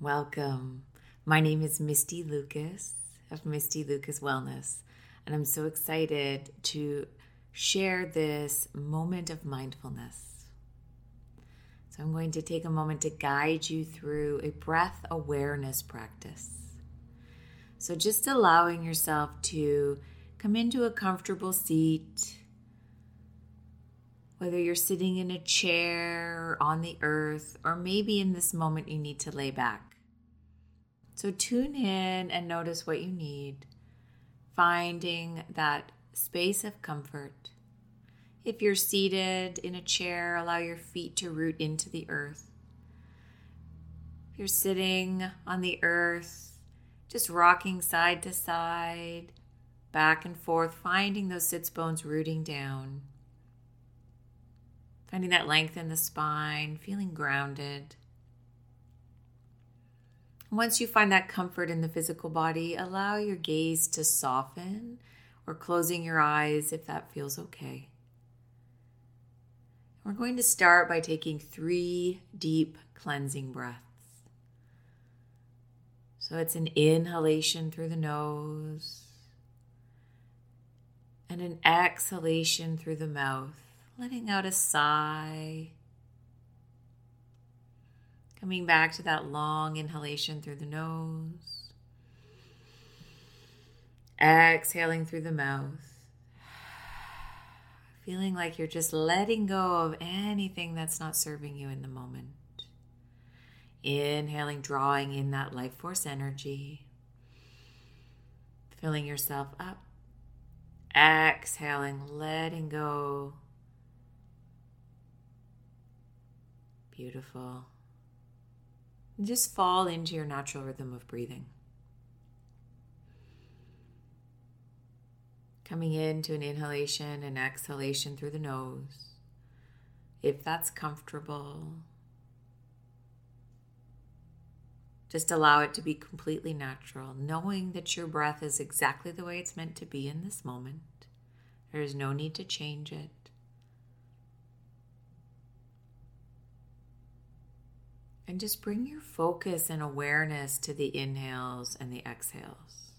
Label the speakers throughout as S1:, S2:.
S1: Welcome. My name is Misty Lucas of Misty Lucas Wellness, and I'm so excited to share this moment of mindfulness. So, I'm going to take a moment to guide you through a breath awareness practice. So, just allowing yourself to come into a comfortable seat, whether you're sitting in a chair on the earth, or maybe in this moment you need to lay back. So tune in and notice what you need, finding that space of comfort. If you're seated in a chair, allow your feet to root into the earth. If you're sitting on the earth, just rocking side to side, back and forth, finding those sits bones rooting down. Finding that length in the spine, feeling grounded. Once you find that comfort in the physical body, allow your gaze to soften or closing your eyes if that feels okay. We're going to start by taking three deep cleansing breaths. So it's an inhalation through the nose and an exhalation through the mouth, letting out a sigh. Coming back to that long inhalation through the nose, exhaling through the mouth. Feeling like you're just letting go of anything that's not serving you in the moment. Inhaling, drawing in that life force energy. Filling yourself up. Exhaling, letting go. Beautiful. Just fall into your natural rhythm of breathing. Coming into an inhalation and exhalation through the nose. If that's comfortable, just allow it to be completely natural, knowing that your breath is exactly the way it's meant to be in this moment. There is no need to change it. And just bring your focus and awareness to the inhales and the exhales.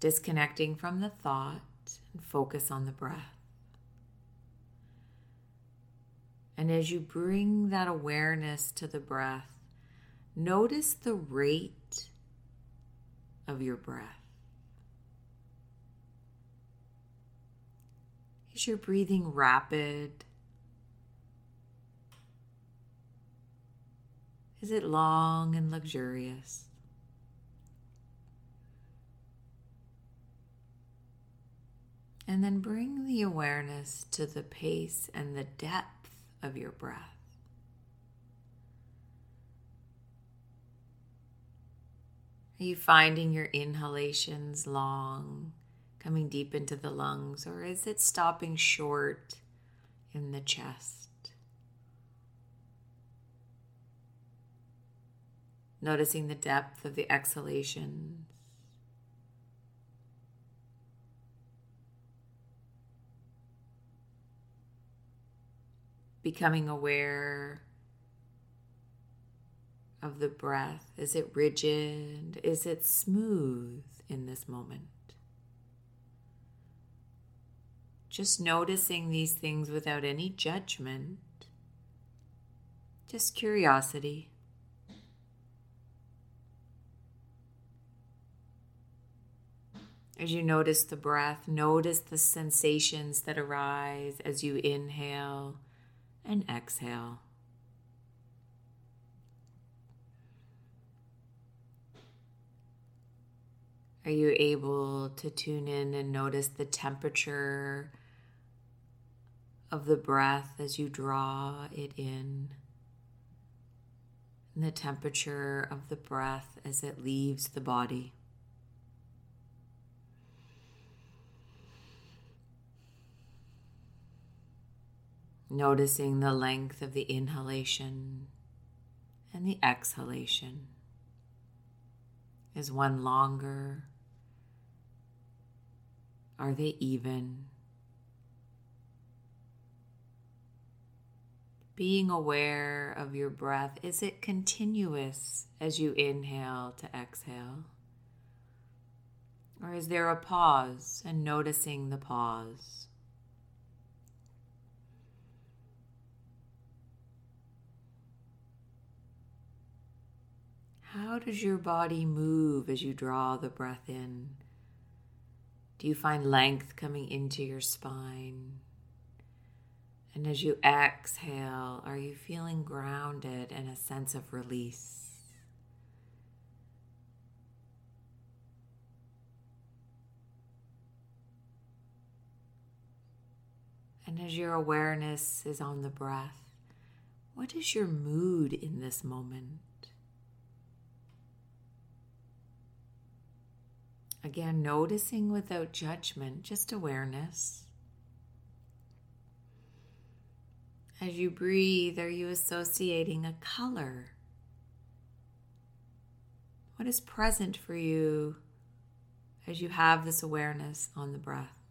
S1: Disconnecting from the thought and focus on the breath. And as you bring that awareness to the breath, notice the rate of your breath. Is your breathing rapid? Is it long and luxurious? And then bring the awareness to the pace and the depth of your breath. Are you finding your inhalations long, coming deep into the lungs, or is it stopping short in the chest? Noticing the depth of the exhalations. Becoming aware of the breath. Is it rigid? Is it smooth in this moment? Just noticing these things without any judgment, just curiosity. As you notice the breath, notice the sensations that arise as you inhale and exhale. Are you able to tune in and notice the temperature of the breath as you draw it in? And the temperature of the breath as it leaves the body. Noticing the length of the inhalation and the exhalation. Is one longer? Are they even? being aware of your breath. Is it continuous as you inhale to exhale? Or is there a pause and noticing the pause? How does your body move as you draw the breath in? Do you find length coming into your spine? And as you exhale, are you feeling grounded and a sense of release? And as your awareness is on the breath, what is your mood in this moment? Again, noticing without judgment, just awareness. As you breathe, are you associating a color? What is present for you as you have this awareness on the breath?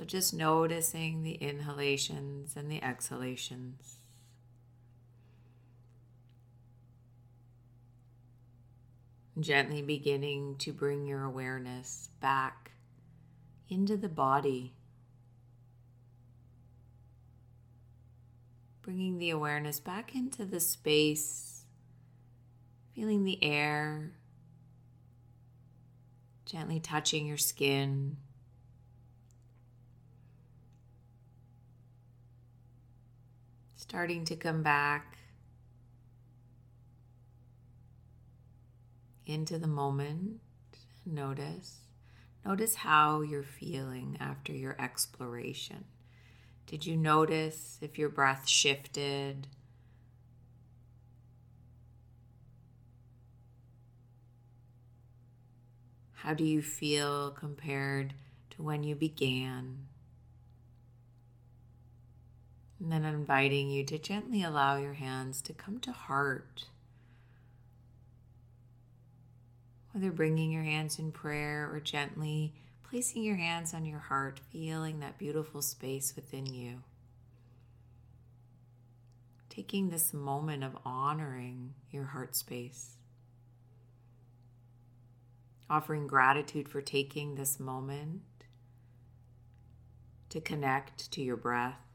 S1: So just noticing the inhalations and the exhalations. Gently beginning to bring your awareness back into the body. Bringing the awareness back into the space, feeling the air, gently touching your skin. Starting to come back into the moment. Notice. Notice how you're feeling after your exploration. Did you notice if your breath shifted? How do you feel compared to when you began? And then inviting you to gently allow your hands to come to heart. Whether bringing your hands in prayer or gently placing your hands on your heart, feeling that beautiful space within you. Taking this moment of honoring your heart space. Offering gratitude for taking this moment to connect to your breath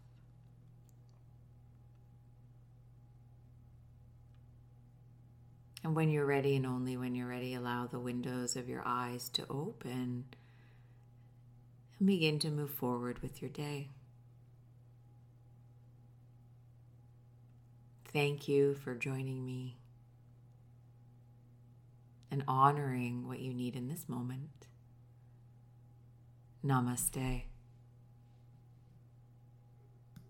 S1: And when you're ready, and only when you're ready, allow the windows of your eyes to open and begin to move forward with your day. Thank you for joining me and honoring what you need in this moment. Namaste.